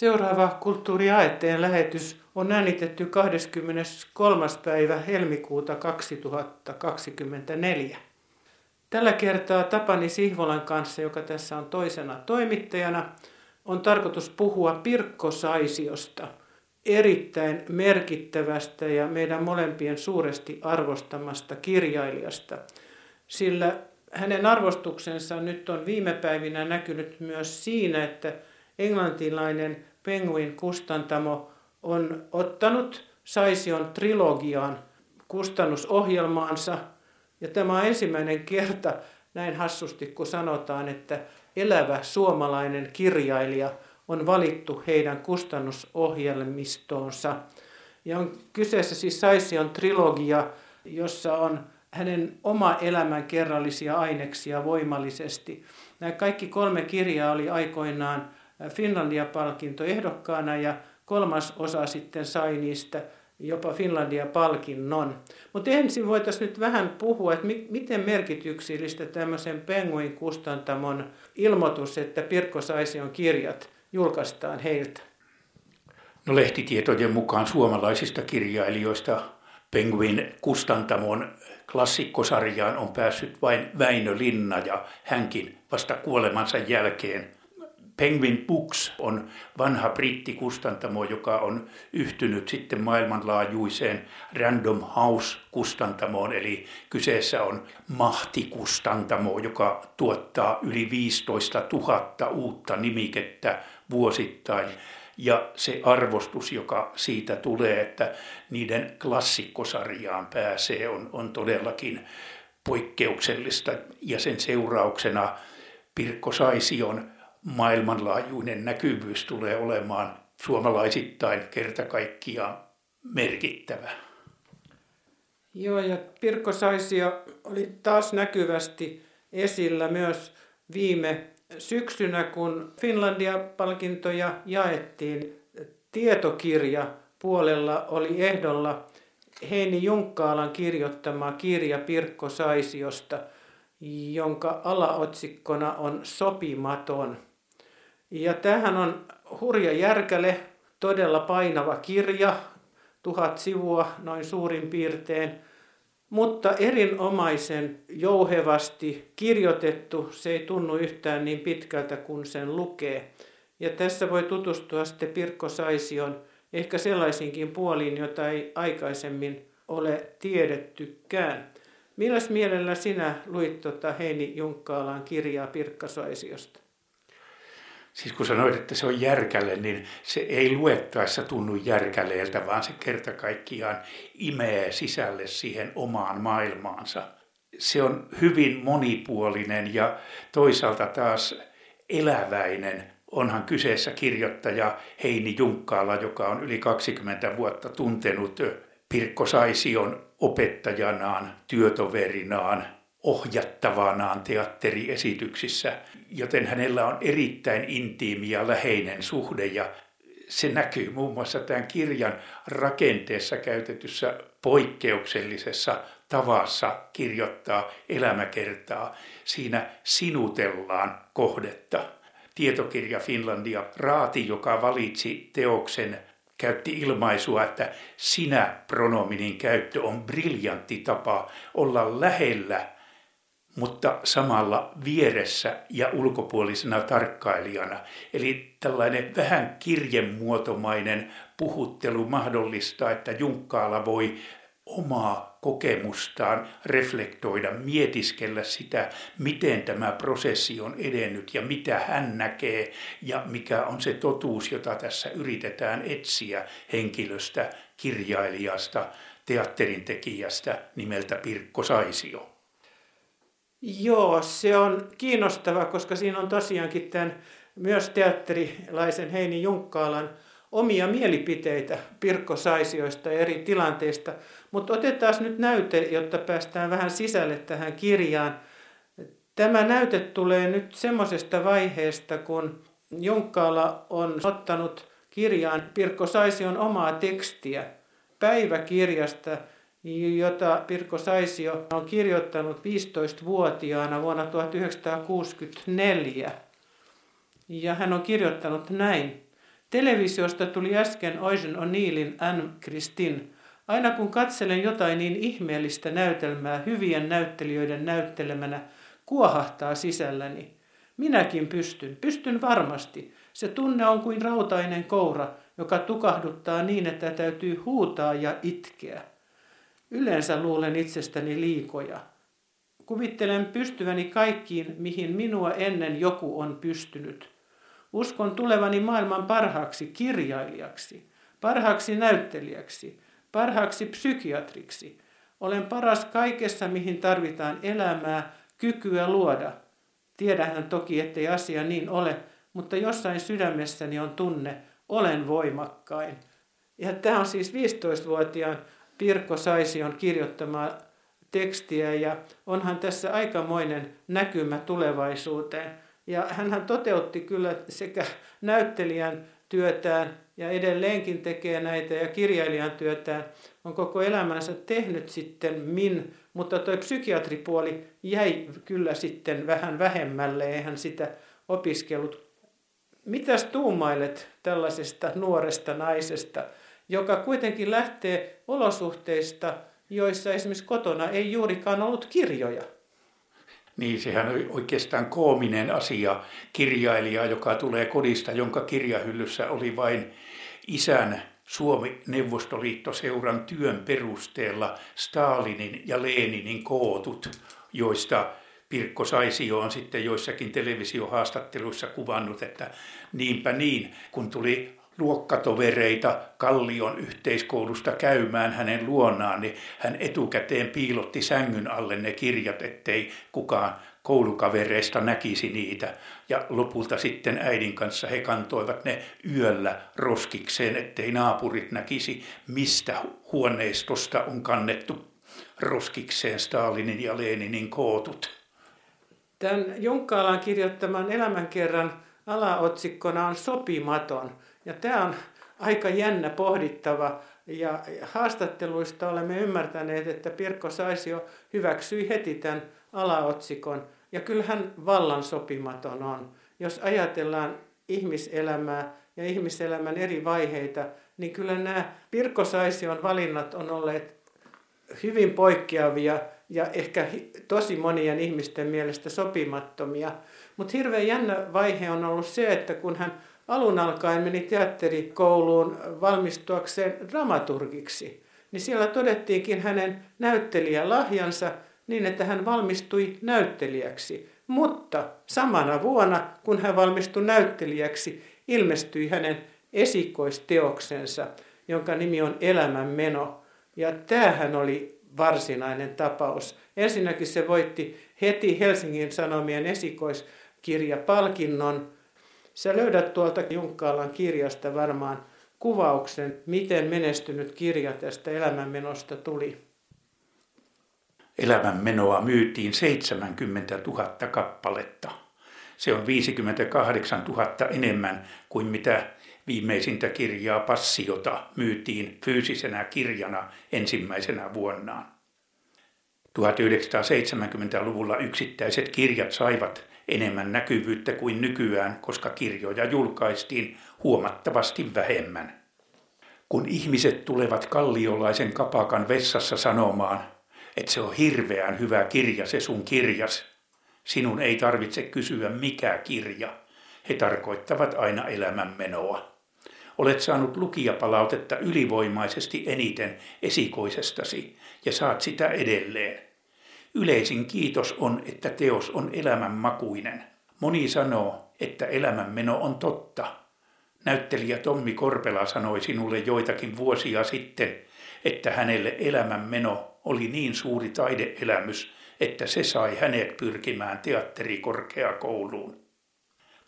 Seuraava Kulttuuriaetteen lähetys on äänitetty 23. päivä helmikuuta 2024. Tällä kertaa Tapani Sihvolan kanssa, joka tässä on toisena toimittajana, on tarkoitus puhua Pirkko Saisiosta, erittäin merkittävästä ja meidän molempien suuresti arvostamasta kirjailijasta, sillä hänen arvostuksensa nyt on viime päivinä näkynyt myös siinä, että englantilainen Penguin kustantamo on ottanut Saision trilogiaan kustannusohjelmaansa. Ja tämä on ensimmäinen kerta, näin hassusti kun sanotaan, että elävä suomalainen kirjailija on valittu heidän kustannusohjelmistoonsa. Ja on kyseessä siis Saision trilogia, jossa on hänen oma elämän kerrallisia aineksia voimallisesti. Nämä kaikki kolme kirjaa oli aikoinaan Finlandia-palkinto ehdokkaana ja kolmas osa sitten sai niistä jopa Finlandia-palkinnon. Mutta ensin voitaisiin nyt vähän puhua, että miten merkityksellistä tämmöisen Penguin kustantamon ilmoitus, että Pirkko Saision kirjat julkaistaan heiltä? No lehtitietojen mukaan suomalaisista kirjailijoista Penguin kustantamon klassikkosarjaan on päässyt vain Väinö Linna ja hänkin vasta kuolemansa jälkeen Penguin Books on vanha brittikustantamo, joka on yhtynyt sitten maailmanlaajuiseen Random House-kustantamoon, eli kyseessä on mahtikustantamo, joka tuottaa yli 15 000 uutta nimikettä vuosittain. Ja se arvostus, joka siitä tulee, että niiden klassikkosarjaan pääsee, on, on todellakin poikkeuksellista. Ja sen seurauksena Pirkko Saision maailmanlaajuinen näkyvyys tulee olemaan suomalaisittain kerta kaikkiaan merkittävä. Joo, ja Pirkko Saisio oli taas näkyvästi esillä myös viime syksynä, kun Finlandia-palkintoja jaettiin. Tietokirja puolella oli ehdolla Heini Junkkaalan kirjoittama kirja Pirkko Saisiosta, jonka alaotsikkona on Sopimaton – ja tämähän on hurja järkäle, todella painava kirja, tuhat sivua noin suurin piirtein, mutta erinomaisen jouhevasti kirjoitettu, se ei tunnu yhtään niin pitkältä kuin sen lukee. Ja tässä voi tutustua sitten Pirkko Saision ehkä sellaisinkin puoliin, joita ei aikaisemmin ole tiedettykään. Milläs mielellä sinä luit tuota Heini Junkkaalan kirjaa Pirkko Saisiosta? Siis kun sanoit, että se on järkälle, niin se ei luettaessa tunnu järkäleeltä, vaan se kerta kaikkiaan imee sisälle siihen omaan maailmaansa. Se on hyvin monipuolinen ja toisaalta taas eläväinen. Onhan kyseessä kirjoittaja Heini Junkkaala, joka on yli 20 vuotta tuntenut Pirkko Saision opettajanaan, työtoverinaan, ohjattavanaan teatteriesityksissä, joten hänellä on erittäin intiimi ja läheinen suhde ja se näkyy muun muassa tämän kirjan rakenteessa käytetyssä poikkeuksellisessa tavassa kirjoittaa elämäkertaa. Siinä sinutellaan kohdetta. Tietokirja Finlandia Raati, joka valitsi teoksen käytti ilmaisua, että sinä pronominin käyttö on briljantti tapa olla lähellä mutta samalla vieressä ja ulkopuolisena tarkkailijana. Eli tällainen vähän kirjemuotomainen puhuttelu mahdollistaa, että Junkkaala voi omaa kokemustaan reflektoida, mietiskellä sitä, miten tämä prosessi on edennyt ja mitä hän näkee ja mikä on se totuus, jota tässä yritetään etsiä henkilöstä, kirjailijasta, teatterintekijästä nimeltä Pirkko Saisio. Joo, se on kiinnostava, koska siinä on tosiaankin tämän myös teatterilaisen Heini Junkkaalan omia mielipiteitä Pirkko Saisioista eri tilanteista. Mutta otetaan nyt näyte, jotta päästään vähän sisälle tähän kirjaan. Tämä näyte tulee nyt semmoisesta vaiheesta, kun Junkkaala on ottanut kirjaan Pirkko Saision omaa tekstiä päiväkirjasta, jota Pirkko Saisio on kirjoittanut 15-vuotiaana vuonna 1964. Ja hän on kirjoittanut näin. Televisiosta tuli äsken Oisen O'Neillin Anne Christine. Aina kun katselen jotain niin ihmeellistä näytelmää hyvien näyttelijöiden näyttelemänä, kuohahtaa sisälläni. Minäkin pystyn, pystyn varmasti. Se tunne on kuin rautainen koura, joka tukahduttaa niin, että täytyy huutaa ja itkeä. Yleensä luulen itsestäni liikoja. Kuvittelen pystyväni kaikkiin, mihin minua ennen joku on pystynyt. Uskon tulevani maailman parhaaksi kirjailijaksi, parhaaksi näyttelijäksi, parhaaksi psykiatriksi. Olen paras kaikessa, mihin tarvitaan elämää, kykyä luoda. Tiedähän toki, ettei asia niin ole, mutta jossain sydämessäni on tunne, olen voimakkain. Ja tämä on siis 15-vuotiaan Pirkko Saision kirjoittamaa tekstiä ja onhan tässä aikamoinen näkymä tulevaisuuteen. Ja hän toteutti kyllä sekä näyttelijän työtään ja edelleenkin tekee näitä ja kirjailijan työtään on koko elämänsä tehnyt sitten min, mutta tuo psykiatripuoli jäi kyllä sitten vähän vähemmälle, eihän sitä opiskellut. Mitäs tuumailet tällaisesta nuoresta naisesta, joka kuitenkin lähtee olosuhteista, joissa esimerkiksi kotona ei juurikaan ollut kirjoja? Niin, sehän on oikeastaan koominen asia. Kirjailija, joka tulee kodista, jonka kirjahyllyssä oli vain isän Suomi-Neuvostoliittoseuran työn perusteella Stalinin ja Leninin kootut, joista Pirkko Saisio on sitten joissakin televisiohaastatteluissa kuvannut, että niinpä niin, kun tuli luokkatovereita Kallion yhteiskoulusta käymään hänen luonaan, niin hän etukäteen piilotti sängyn alle ne kirjat, ettei kukaan koulukavereista näkisi niitä. Ja lopulta sitten äidin kanssa he kantoivat ne yöllä roskikseen, ettei naapurit näkisi, mistä huoneistosta on kannettu roskikseen Stalinin ja Leninin kootut. Tämän Junkkaalan kirjoittaman elämänkerran alaotsikkona on sopimaton. Ja tämä on aika jännä pohdittava. Ja haastatteluista olemme ymmärtäneet, että Pirkko Saisio hyväksyi heti tämän alaotsikon. Ja kyllähän vallan sopimaton on. Jos ajatellaan ihmiselämää ja ihmiselämän eri vaiheita, niin kyllä nämä Pirkko Saision valinnat on olleet hyvin poikkeavia ja ehkä tosi monien ihmisten mielestä sopimattomia. Mutta hirveän jännä vaihe on ollut se, että kun hän alun alkaen meni teatterikouluun valmistuakseen dramaturgiksi, niin siellä todettiinkin hänen näyttelijälahjansa niin, että hän valmistui näyttelijäksi. Mutta samana vuonna, kun hän valmistui näyttelijäksi, ilmestyi hänen esikoisteoksensa, jonka nimi on Elämänmeno. Ja tämähän oli varsinainen tapaus. Ensinnäkin se voitti heti Helsingin Sanomien esikoiskirjapalkinnon. Sä löydät tuolta Junkkaalan kirjasta varmaan kuvauksen, miten menestynyt kirja tästä elämänmenosta tuli. Elämänmenoa myytiin 70 000 kappaletta. Se on 58 000 enemmän kuin mitä viimeisintä kirjaa Passiota myytiin fyysisenä kirjana ensimmäisenä vuonnaan. 1970-luvulla yksittäiset kirjat saivat enemmän näkyvyyttä kuin nykyään, koska kirjoja julkaistiin huomattavasti vähemmän. Kun ihmiset tulevat kalliolaisen kapakan vessassa sanomaan, että se on hirveän hyvä kirja se sun kirjas, sinun ei tarvitse kysyä mikä kirja. He tarkoittavat aina elämänmenoa. Olet saanut lukijapalautetta ylivoimaisesti eniten esikoisestasi ja saat sitä edelleen. Yleisin kiitos on, että teos on elämänmakuinen. Moni sanoo, että elämänmeno on totta. Näyttelijä Tommi Korpela sanoi sinulle joitakin vuosia sitten, että hänelle elämänmeno oli niin suuri taideelämys, että se sai hänet pyrkimään teatterikorkeakouluun.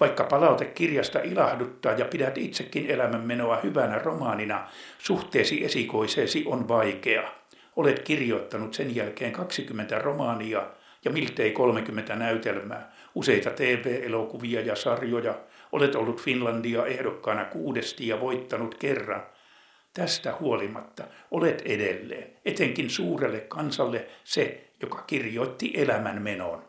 Vaikka palaute kirjasta ilahduttaa ja pidät itsekin elämänmenoa hyvänä romaanina, suhteesi esikoiseesi on vaikea. Olet kirjoittanut sen jälkeen 20 romaania ja miltei 30 näytelmää, useita TV-elokuvia ja sarjoja. Olet ollut Finlandia ehdokkaana kuudesti ja voittanut kerran. Tästä huolimatta olet edelleen, etenkin suurelle kansalle, se, joka kirjoitti elämän menon.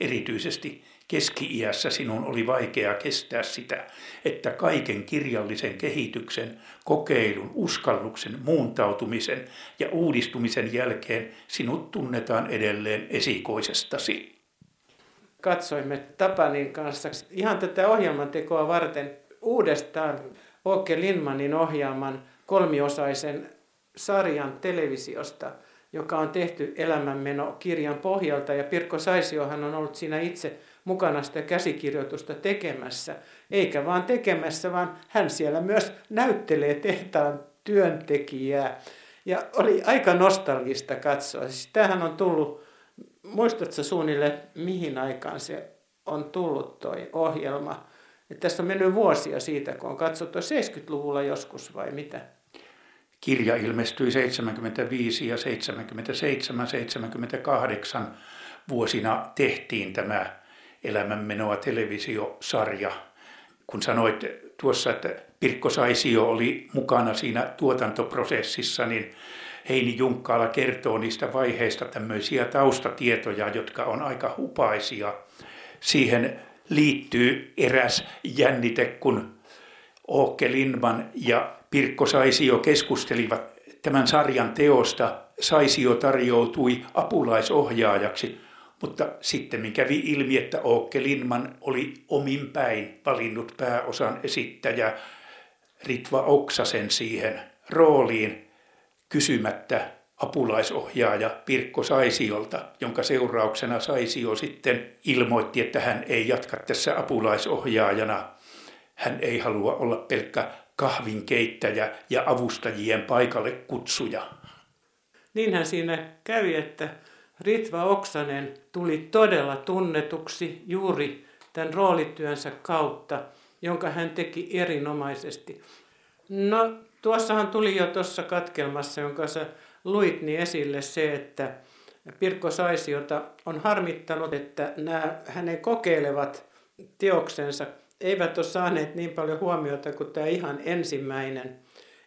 Erityisesti Keski-iässä sinun oli vaikea kestää sitä, että kaiken kirjallisen kehityksen, kokeilun, uskalluksen, muuntautumisen ja uudistumisen jälkeen sinut tunnetaan edelleen esikoisestasi. Katsoimme Tapanin kanssa ihan tätä ohjelmantekoa varten uudestaan Åke Lindmanin ohjaaman kolmiosaisen sarjan televisiosta, joka on tehty elämänmeno kirjan pohjalta. Ja Pirkko Saisiohan on ollut siinä itse mukana sitä käsikirjoitusta tekemässä. Eikä vaan tekemässä, vaan hän siellä myös näyttelee tehtaan työntekijää. Ja oli aika nostalgista katsoa. Siis tämähän on tullut, muistatko suunnilleen mihin aikaan se on tullut toi ohjelma? Että tässä on mennyt vuosia siitä, kun on katsottu 70-luvulla joskus vai mitä? Kirja ilmestyi 75 ja 77, 78 vuosina tehtiin tämä Elämänmenoa televisiosarja. Kun sanoit tuossa, että Pirkko Saisio oli mukana siinä tuotantoprosessissa, niin Heini Junkkaala kertoo niistä vaiheista tämmöisiä taustatietoja, jotka on aika hupaisia. Siihen liittyy eräs jännite, kun Åke Lindman ja Pirkko Saisio keskustelivat tämän sarjan teosta. Saisio tarjoutui apulaisohjaajaksi, mutta sitten kävi ilmi, että Åke Lindman oli omin päin valinnut pääosan esittäjä Ritva Oksasen siihen rooliin kysymättä apulaisohjaaja Pirkko Saisiolta, jonka seurauksena Saisio sitten ilmoitti, että hän ei jatka tässä apulaisohjaajana. Hän ei halua olla pelkkä kahvinkeittäjä ja avustajien paikalle kutsuja. Niinhän siinä kävi, että Ritva Oksanen tuli todella tunnetuksi juuri tämän roolityönsä kautta, jonka hän teki erinomaisesti. No, tuossahan tuli jo tuossa katkelmassa, jonka sä luit, niin esille se, että Pirkko Saisiota on harmittanut, että nämä hänen kokeilevat teoksensa eivät ole saaneet niin paljon huomiota kuin tämä ihan ensimmäinen.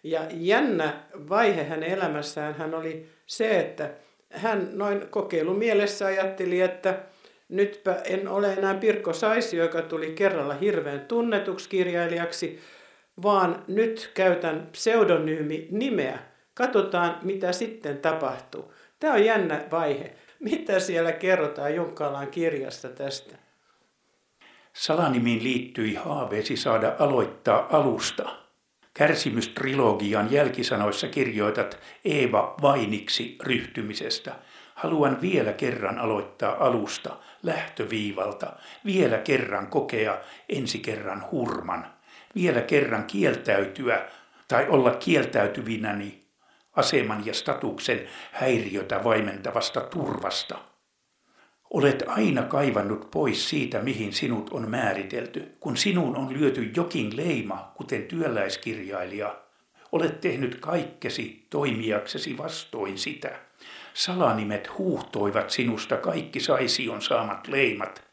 Ja jännä vaihe hänen elämässään hän oli se, että hän noin kokeilumielessä ajatteli, että nytpä en ole enää Pirkko Saisi, joka tuli kerralla hirveän tunnetuksi kirjailijaksi, vaan nyt käytän pseudonyymi nimeä. Katsotaan, mitä sitten tapahtuu. Tämä on jännä vaihe. Mitä siellä kerrotaan Junkkalan kirjassa tästä? Salanimiin liittyi haaveesi saada aloittaa alusta. Kärsimystrilogian jälkisanoissa kirjoitat Eeva Vainiksi ryhtymisestä. Haluan vielä kerran aloittaa alusta, lähtöviivalta, vielä kerran kokea ensi kerran hurman, vielä kerran kieltäytyä tai olla kieltäytyvinäni aseman ja statuksen häiriötä vaimentavasta turvasta. Olet aina kaivannut pois siitä, mihin sinut on määritelty. Kun sinun on lyöty jokin leima, kuten työläiskirjailija, olet tehnyt kaikkesi toimijaksesi vastoin sitä. Salanimet huuhtoivat sinusta kaikki saision saamat leimat.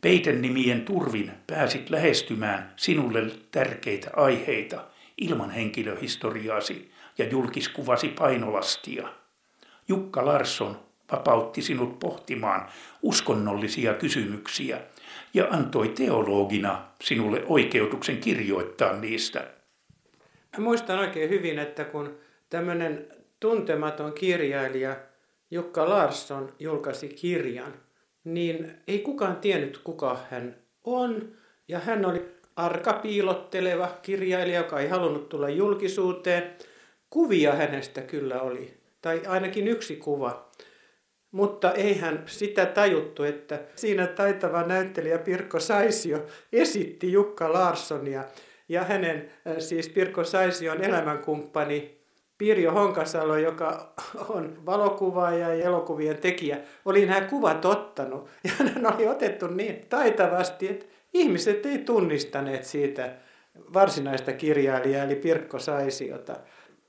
Peitennimien turvin pääsit lähestymään sinulle tärkeitä aiheita ilman henkilöhistoriaasi ja julkiskuvasi painolastia. Jukka Larsson vapautti sinut pohtimaan uskonnollisia kysymyksiä ja antoi teologina sinulle oikeutuksen kirjoittaa niistä. Mä muistan oikein hyvin, että kun tämmöinen tuntematon kirjailija Jukka Larsson julkaisi kirjan, niin ei kukaan tiennyt, kuka hän on. Ja hän oli arka piilotteleva kirjailija, joka ei halunnut tulla julkisuuteen. Kuvia hänestä kyllä oli, tai ainakin yksi kuva. Mutta eihän sitä tajuttu, että siinä taitava näyttelijä Pirkko Saisio esitti Jukka Larssonia ja hänen äh, siis Pirkko Saision elämänkumppani Pirjo Honkasalo, joka on valokuvaaja ja elokuvien tekijä, oli nämä kuvat ottanut. Ja hän oli otettu niin taitavasti, että ihmiset ei tunnistaneet siitä varsinaista kirjailijaa, eli Pirkko Saisiota.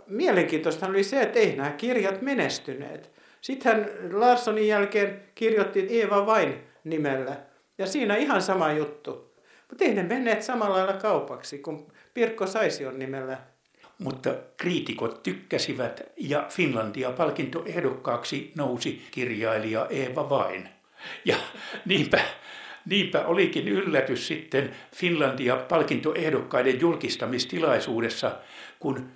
Mielenkiintoista oli se, että ei nämä kirjat menestyneet. Sitten hän Larssonin jälkeen kirjoitti Eeva Vain nimellä. Ja siinä ihan sama juttu. Mutta ei ne menneet samalla lailla kaupaksi kuin Pirkko Saision nimellä. Mutta kriitikot tykkäsivät ja Finlandia palkintoehdokkaaksi nousi kirjailija Eeva Vain. Ja niinpä Niinpä olikin yllätys sitten Finlandia palkintoehdokkaiden julkistamistilaisuudessa, kun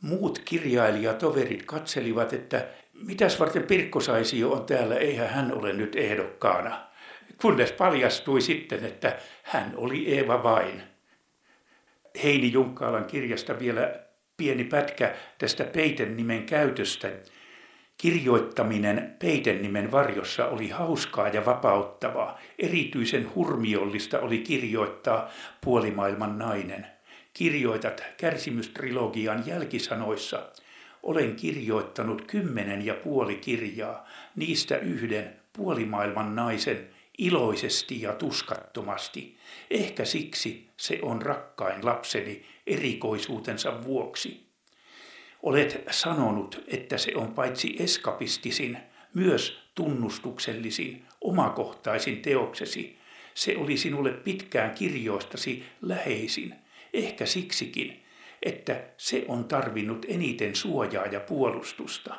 muut kirjailijatoverit katselivat, että mitäs varten Pirkko Saisio on täällä, eihän hän ole nyt ehdokkaana. Kunnes paljastui sitten, että hän oli Eeva vain. Heini Junkkaalan kirjasta vielä pieni pätkä tästä Peiten nimen käytöstä. Kirjoittaminen Peiten nimen varjossa oli hauskaa ja vapauttavaa. Erityisen hurmiollista oli kirjoittaa Puolimaailman nainen. Kirjoitat kärsimystrilogian jälkisanoissa. Olen kirjoittanut kymmenen ja puoli kirjaa, niistä yhden puolimaailman naisen iloisesti ja tuskattomasti. Ehkä siksi se on rakkain lapseni erikoisuutensa vuoksi. Olet sanonut, että se on paitsi eskapistisin, myös tunnustuksellisin, omakohtaisin teoksesi. Se oli sinulle pitkään kirjoistasi läheisin, ehkä siksikin, että se on tarvinnut eniten suojaa ja puolustusta.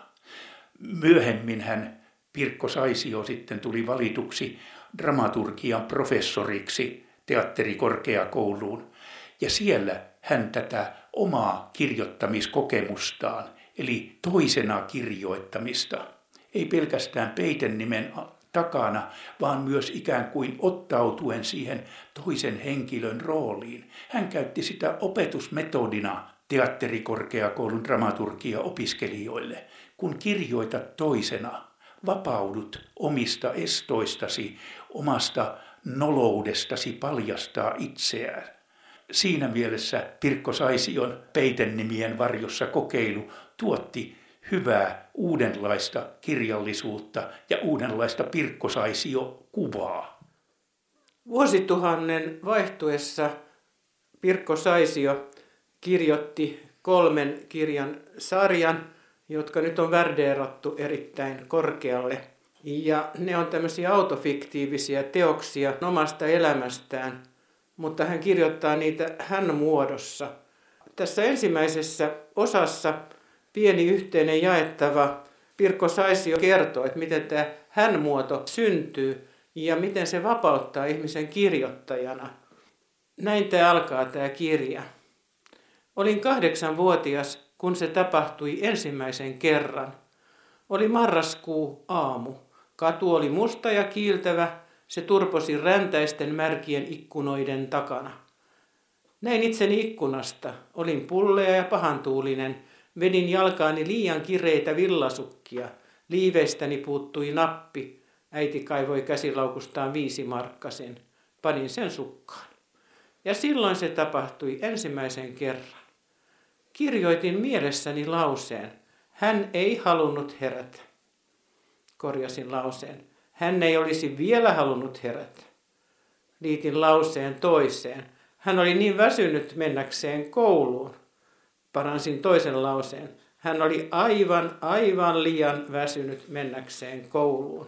Myöhemmin hän Pirkko Saisio sitten tuli valituksi dramaturgian professoriksi teatterikorkeakouluun. Ja siellä hän tätä omaa kirjoittamiskokemustaan, eli toisena kirjoittamista, ei pelkästään peiten nimen takana, vaan myös ikään kuin ottautuen siihen toisen henkilön rooliin. Hän käytti sitä opetusmetodina teatterikorkeakoulun dramaturgia opiskelijoille. Kun kirjoitat toisena, vapaudut omista estoistasi, omasta noloudestasi paljastaa itseään. Siinä mielessä Pirkko Saision peitennimien varjossa kokeilu tuotti hyvää uudenlaista kirjallisuutta ja uudenlaista Pirkko Saisio-kuvaa. Vuosituhannen vaihtuessa Pirkko Saisio kirjoitti kolmen kirjan sarjan, jotka nyt on värdeerattu erittäin korkealle. Ja ne on tämmöisiä autofiktiivisiä teoksia omasta elämästään, mutta hän kirjoittaa niitä hän muodossa. Tässä ensimmäisessä osassa pieni yhteinen jaettava Pirkko Saisio kertoo, että miten tämä hän-muoto syntyy ja miten se vapauttaa ihmisen kirjoittajana. Näin tämä alkaa tämä kirja. Olin kahdeksanvuotias, kun se tapahtui ensimmäisen kerran. Oli marraskuu aamu. Katu oli musta ja kiiltävä, se turposi räntäisten märkien ikkunoiden takana. Näin itseni ikkunasta. Olin pullea ja pahantuulinen. Vedin jalkaani liian kireitä villasukkia. Liiveistäni puuttui nappi. Äiti kaivoi käsilaukustaan viisi markkasen. Panin sen sukkaan. Ja silloin se tapahtui ensimmäisen kerran. Kirjoitin mielessäni lauseen. Hän ei halunnut herätä. Korjasin lauseen. Hän ei olisi vielä halunnut herätä. Liitin lauseen toiseen. Hän oli niin väsynyt mennäkseen kouluun. Paransin toisen lauseen. Hän oli aivan, aivan liian väsynyt mennäkseen kouluun.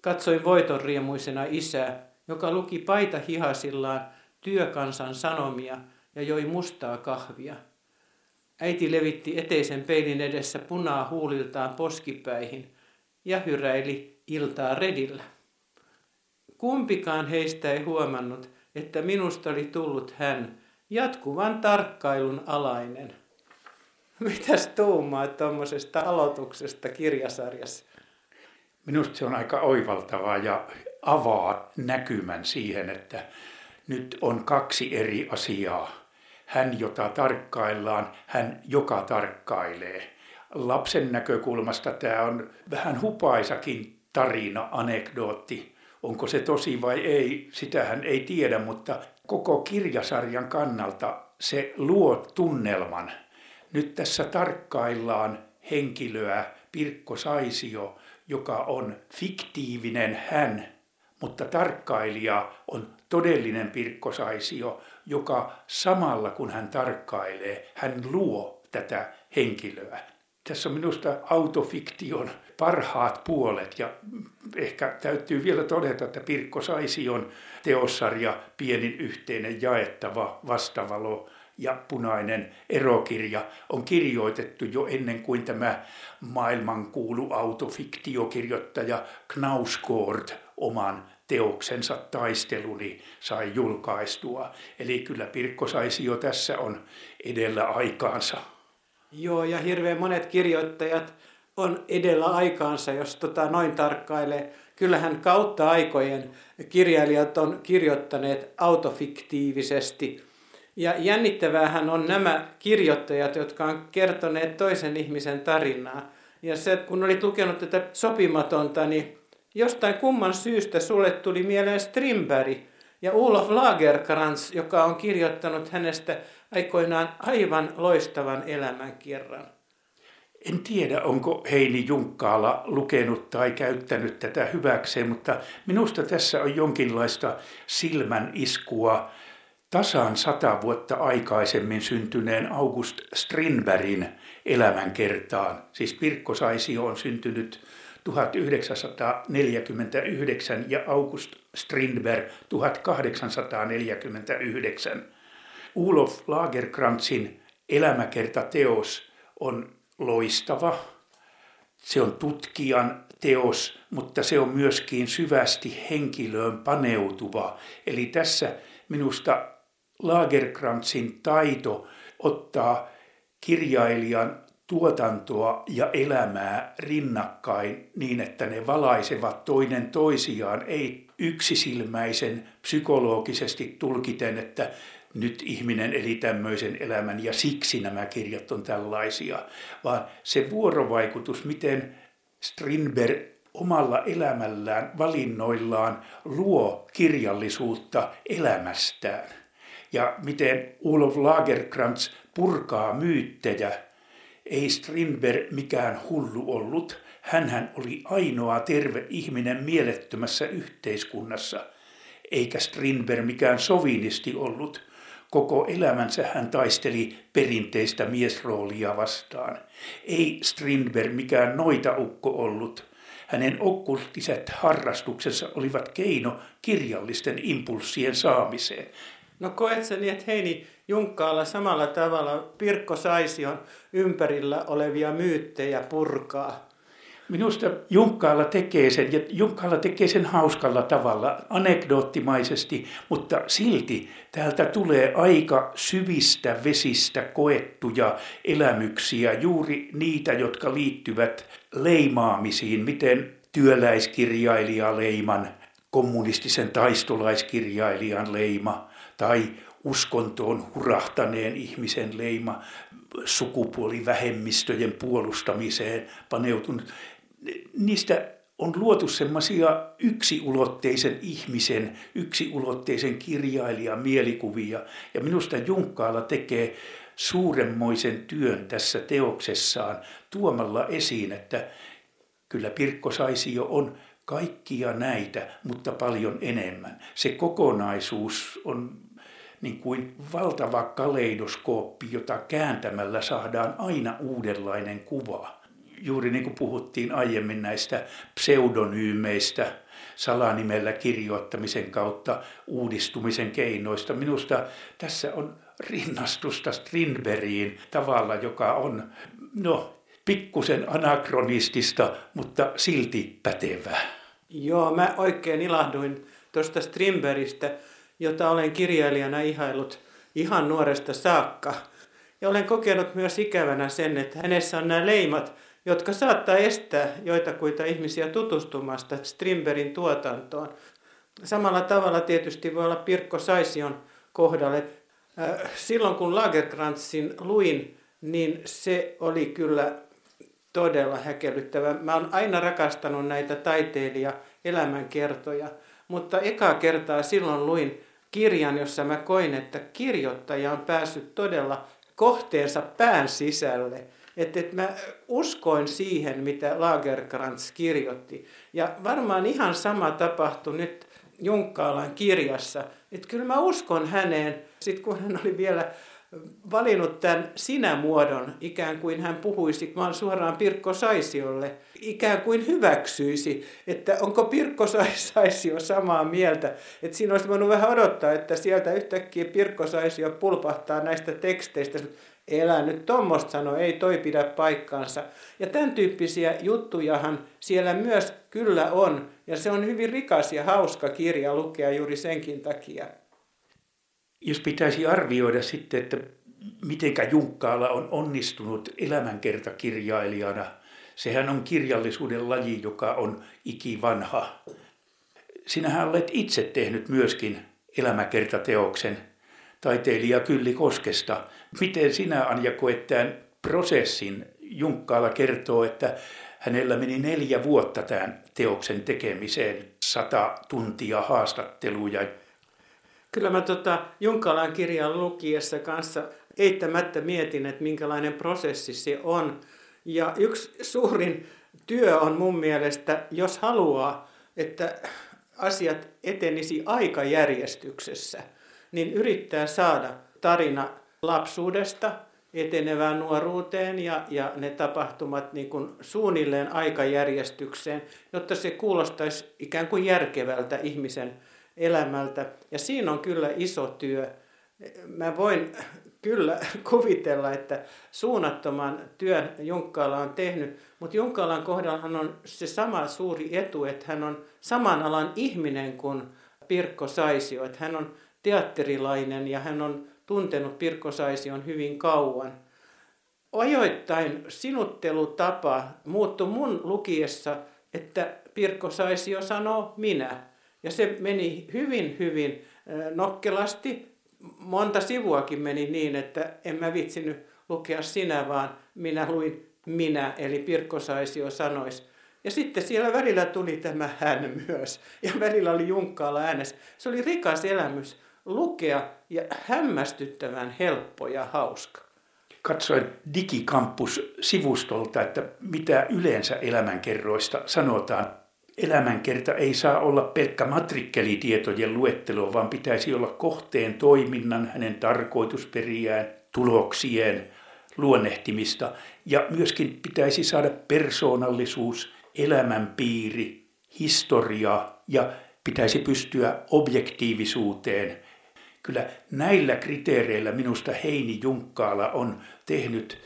Katsoin voitonriemuisena isää, joka luki paita hihasillaan työkansan sanomia ja joi mustaa kahvia. Äiti levitti eteisen peilin edessä punaa huuliltaan poskipäihin ja hyräili iltaa redillä. Kumpikaan heistä ei huomannut, että minusta oli tullut hän, jatkuvan tarkkailun alainen. Mitäs tuumaa tuommoisesta aloituksesta kirjasarjassa? Minusta se on aika oivaltavaa ja avaa näkymän siihen, että nyt on kaksi eri asiaa. Hän, jota tarkkaillaan, hän, joka tarkkailee. Lapsen näkökulmasta tämä on vähän hupaisakin tarina, anekdootti. Onko se tosi vai ei, sitähän ei tiedä, mutta koko kirjasarjan kannalta se luo tunnelman. Nyt tässä tarkkaillaan henkilöä Pirkko Saisio, joka on fiktiivinen hän, mutta tarkkailija on todellinen Pirkko Saisio, joka samalla kun hän tarkkailee, hän luo tätä henkilöä. Tässä on minusta autofiktion parhaat puolet ja ehkä täytyy vielä todeta, että Pirkko Saision teossarja Pienin yhteinen jaettava vastavalo ja punainen erokirja on kirjoitettu jo ennen kuin tämä maailmankuulu autofiktiokirjoittaja Knausgård oman teoksensa taisteluni sai julkaistua. Eli kyllä Pirkko Saisio tässä on edellä aikaansa. Joo, ja hirveän monet kirjoittajat on edellä aikaansa, jos tota noin tarkkailee. Kyllähän kautta aikojen kirjailijat on kirjoittaneet autofiktiivisesti. Ja jännittävähän on nämä kirjoittajat, jotka on kertoneet toisen ihmisen tarinaa. Ja se, kun olit lukenut tätä sopimatonta, niin jostain kumman syystä sulle tuli mieleen Strindberg ja Olof Lagerkrantz, joka on kirjoittanut hänestä aikoinaan aivan loistavan elämänkirran. En tiedä, onko Heini Junkkaala lukenut tai käyttänyt tätä hyväkseen, mutta minusta tässä on jonkinlaista silmän iskua tasan sata vuotta aikaisemmin syntyneen August Strindbergin elämänkertaan. Siis Pirkko Saisio on syntynyt 1949 ja August Strindberg 1849. Ulof Lagerkrantzin elämäkertateos on loistava. Se on tutkijan teos, mutta se on myöskin syvästi henkilöön paneutuva. Eli tässä minusta Lagerkrantzin taito ottaa kirjailijan tuotantoa ja elämää rinnakkain niin, että ne valaisevat toinen toisiaan, ei yksisilmäisen psykologisesti tulkiten, että nyt ihminen eli tämmöisen elämän ja siksi nämä kirjat on tällaisia, vaan se vuorovaikutus, miten Strindberg omalla elämällään, valinnoillaan luo kirjallisuutta elämästään. Ja miten Ulof Lagerkrantz purkaa myyttejä. Ei Strindberg mikään hullu ollut. Hänhän oli ainoa terve ihminen mielettömässä yhteiskunnassa. Eikä Strindberg mikään sovinisti ollut. Koko elämänsä hän taisteli perinteistä miesroolia vastaan. Ei Strindberg mikään noitaukko ollut. Hänen okkultiset harrastuksensa olivat keino kirjallisten impulssien saamiseen. No koet sä niin, että Heini Junkkaalla samalla tavalla Pirkko Saision ympärillä olevia myyttejä purkaa? Minusta Junkkaalla tekee sen, ja Junkkaalla tekee sen hauskalla tavalla, anekdoottimaisesti, mutta silti täältä tulee aika syvistä vesistä koettuja elämyksiä, juuri niitä, jotka liittyvät leimaamisiin, miten työläiskirjailija leiman, kommunistisen taistolaiskirjailijan leima tai uskontoon hurahtaneen ihmisen leima sukupuolivähemmistöjen puolustamiseen paneutunut niistä on luotu semmoisia yksiulotteisen ihmisen, yksiulotteisen kirjailijan mielikuvia. Ja minusta Junkkaala tekee suuremmoisen työn tässä teoksessaan tuomalla esiin, että kyllä Pirkko Saisio on kaikkia näitä, mutta paljon enemmän. Se kokonaisuus on niin kuin valtava kaleidoskooppi, jota kääntämällä saadaan aina uudenlainen kuva juuri niin kuin puhuttiin aiemmin näistä pseudonyymeistä, salanimellä kirjoittamisen kautta uudistumisen keinoista. Minusta tässä on rinnastusta Strindbergiin tavalla, joka on no, pikkusen anakronistista, mutta silti pätevää. Joo, mä oikein ilahduin tuosta Strindbergistä, jota olen kirjailijana ihailut ihan nuoresta saakka. Ja olen kokenut myös ikävänä sen, että hänessä on nämä leimat, jotka saattaa estää joitakuita ihmisiä tutustumasta Strimberin tuotantoon. Samalla tavalla tietysti voi olla Pirkko Saision kohdalle. Äh, silloin kun Lagerkrantzin luin, niin se oli kyllä todella häkellyttävä. Mä oon aina rakastanut näitä taiteilija elämänkertoja, mutta ekaa kertaa silloin luin kirjan, jossa mä koin, että kirjoittaja on päässyt todella kohteensa pään sisälle – että, että mä uskoin siihen, mitä Lagerkrantz kirjoitti. Ja varmaan ihan sama tapahtui nyt Junkkaalan kirjassa. Että kyllä mä uskon häneen, sitten kun hän oli vielä valinnut tämän sinä-muodon, ikään kuin hän puhuisi vaan suoraan Pirkko Saisiolle, ikään kuin hyväksyisi, että onko Pirkko Saisio samaa mieltä. Että siinä olisi voinut vähän odottaa, että sieltä yhtäkkiä Pirkko Saisio pulpahtaa näistä teksteistä, elä nyt tuommoista sano, ei toi pidä paikkaansa. Ja tämän tyyppisiä juttujahan siellä myös kyllä on, ja se on hyvin rikas ja hauska kirja lukea juuri senkin takia. Jos pitäisi arvioida sitten, että mitenkä Junkkaala on onnistunut elämänkertakirjailijana, sehän on kirjallisuuden laji, joka on ikivanha. Sinähän olet itse tehnyt myöskin elämäkertateoksen taiteilija Kylli Koskesta. Miten sinä Anja koet tämän prosessin? Junkkaala kertoo, että hänellä meni neljä vuotta tämän teoksen tekemiseen, sata tuntia haastatteluja. Kyllä mä tota Junkkalan kirjan lukiessa kanssa eittämättä mietin, että minkälainen prosessi se on. Ja yksi suurin työ on mun mielestä, jos haluaa, että asiat etenisi aikajärjestyksessä, niin yrittää saada tarina lapsuudesta etenevään nuoruuteen ja, ja ne tapahtumat niin kuin suunnilleen aikajärjestykseen, jotta se kuulostaisi ikään kuin järkevältä ihmisen elämältä. Ja siinä on kyllä iso työ. Mä voin kyllä kuvitella, että suunnattoman työn Junkkaala on tehnyt, mutta Junkkaalan kohdallahan on se sama suuri etu, että hän on saman alan ihminen kuin Pirkko Saisio, että hän on teatterilainen ja hän on tuntenut Pirkko Saision hyvin kauan. Ajoittain sinuttelutapa muuttui mun lukiessa, että Pirkko Saisio sanoo minä. Ja se meni hyvin, hyvin nokkelasti. Monta sivuakin meni niin, että en mä vitsinyt lukea sinä, vaan minä luin minä, eli Pirkko Saisio sanoisi. Ja sitten siellä välillä tuli tämä hän myös. Ja välillä oli junkkaalla äänessä. Se oli rikas elämys lukea ja hämmästyttävän helppo ja hauska. Katsoin Digikampus-sivustolta, että mitä yleensä elämänkerroista sanotaan. Elämänkerta ei saa olla pelkkä matrikkelitietojen luettelo, vaan pitäisi olla kohteen toiminnan, hänen tarkoitusperiään, tuloksien luonnehtimista. Ja myöskin pitäisi saada persoonallisuus, elämänpiiri, historia ja pitäisi pystyä objektiivisuuteen – Kyllä näillä kriteereillä minusta Heini Junkkaala on tehnyt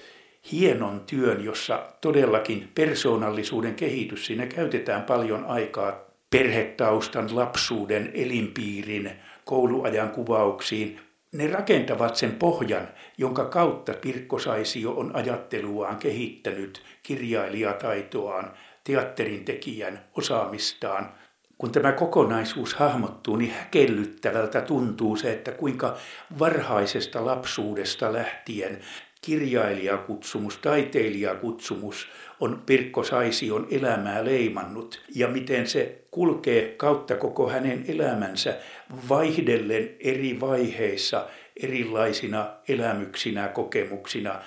hienon työn, jossa todellakin persoonallisuuden kehitys, siinä käytetään paljon aikaa perhetaustan, lapsuuden, elinpiirin, kouluajan kuvauksiin. Ne rakentavat sen pohjan, jonka kautta Pirkko Saisio on ajatteluaan kehittänyt kirjailijataitoaan, teatterin tekijän osaamistaan, kun tämä kokonaisuus hahmottuu, niin häkellyttävältä tuntuu se, että kuinka varhaisesta lapsuudesta lähtien kirjailijakutsumus, taiteilijakutsumus on Pirkko Saision elämää leimannut ja miten se kulkee kautta koko hänen elämänsä vaihdellen eri vaiheissa erilaisina elämyksinä, kokemuksina.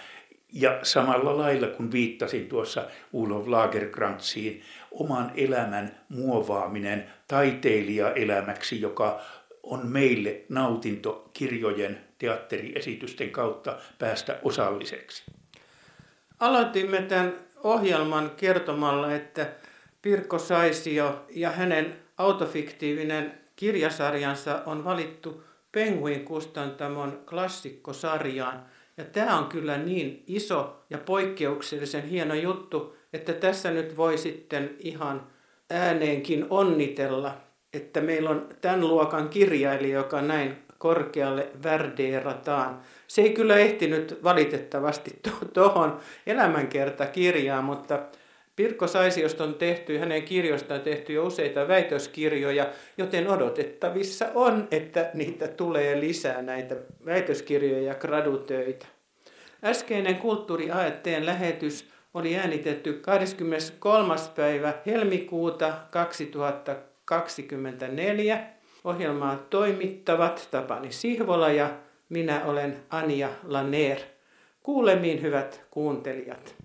Ja samalla lailla kun viittasin tuossa Ulof Lagerkrantsiin, oman elämän muovaaminen taiteilijaelämäksi, joka on meille nautinto kirjojen teatteriesitysten kautta päästä osalliseksi. Aloitimme tämän ohjelman kertomalla, että Pirkko Saisio ja hänen autofiktiivinen kirjasarjansa on valittu Penguin kustantamon klassikkosarjaan. Ja tämä on kyllä niin iso ja poikkeuksellisen hieno juttu, että tässä nyt voi sitten ihan ääneenkin onnitella, että meillä on tämän luokan kirjailija, joka näin korkealle värdeerataan. Se ei kyllä ehtinyt valitettavasti tuohon elämänkertakirjaan, mutta Pirkko Saisiosta on tehty, hänen kirjoistaan tehty jo useita väitöskirjoja, joten odotettavissa on, että niitä tulee lisää näitä väitöskirjoja ja gradutöitä. Äskeinen kulttuuriaetteen lähetys oli äänitetty 23. päivä helmikuuta 2024. Ohjelmaa toimittavat Tapani Sihvola ja minä olen Anja Laner. Kuulemiin hyvät kuuntelijat.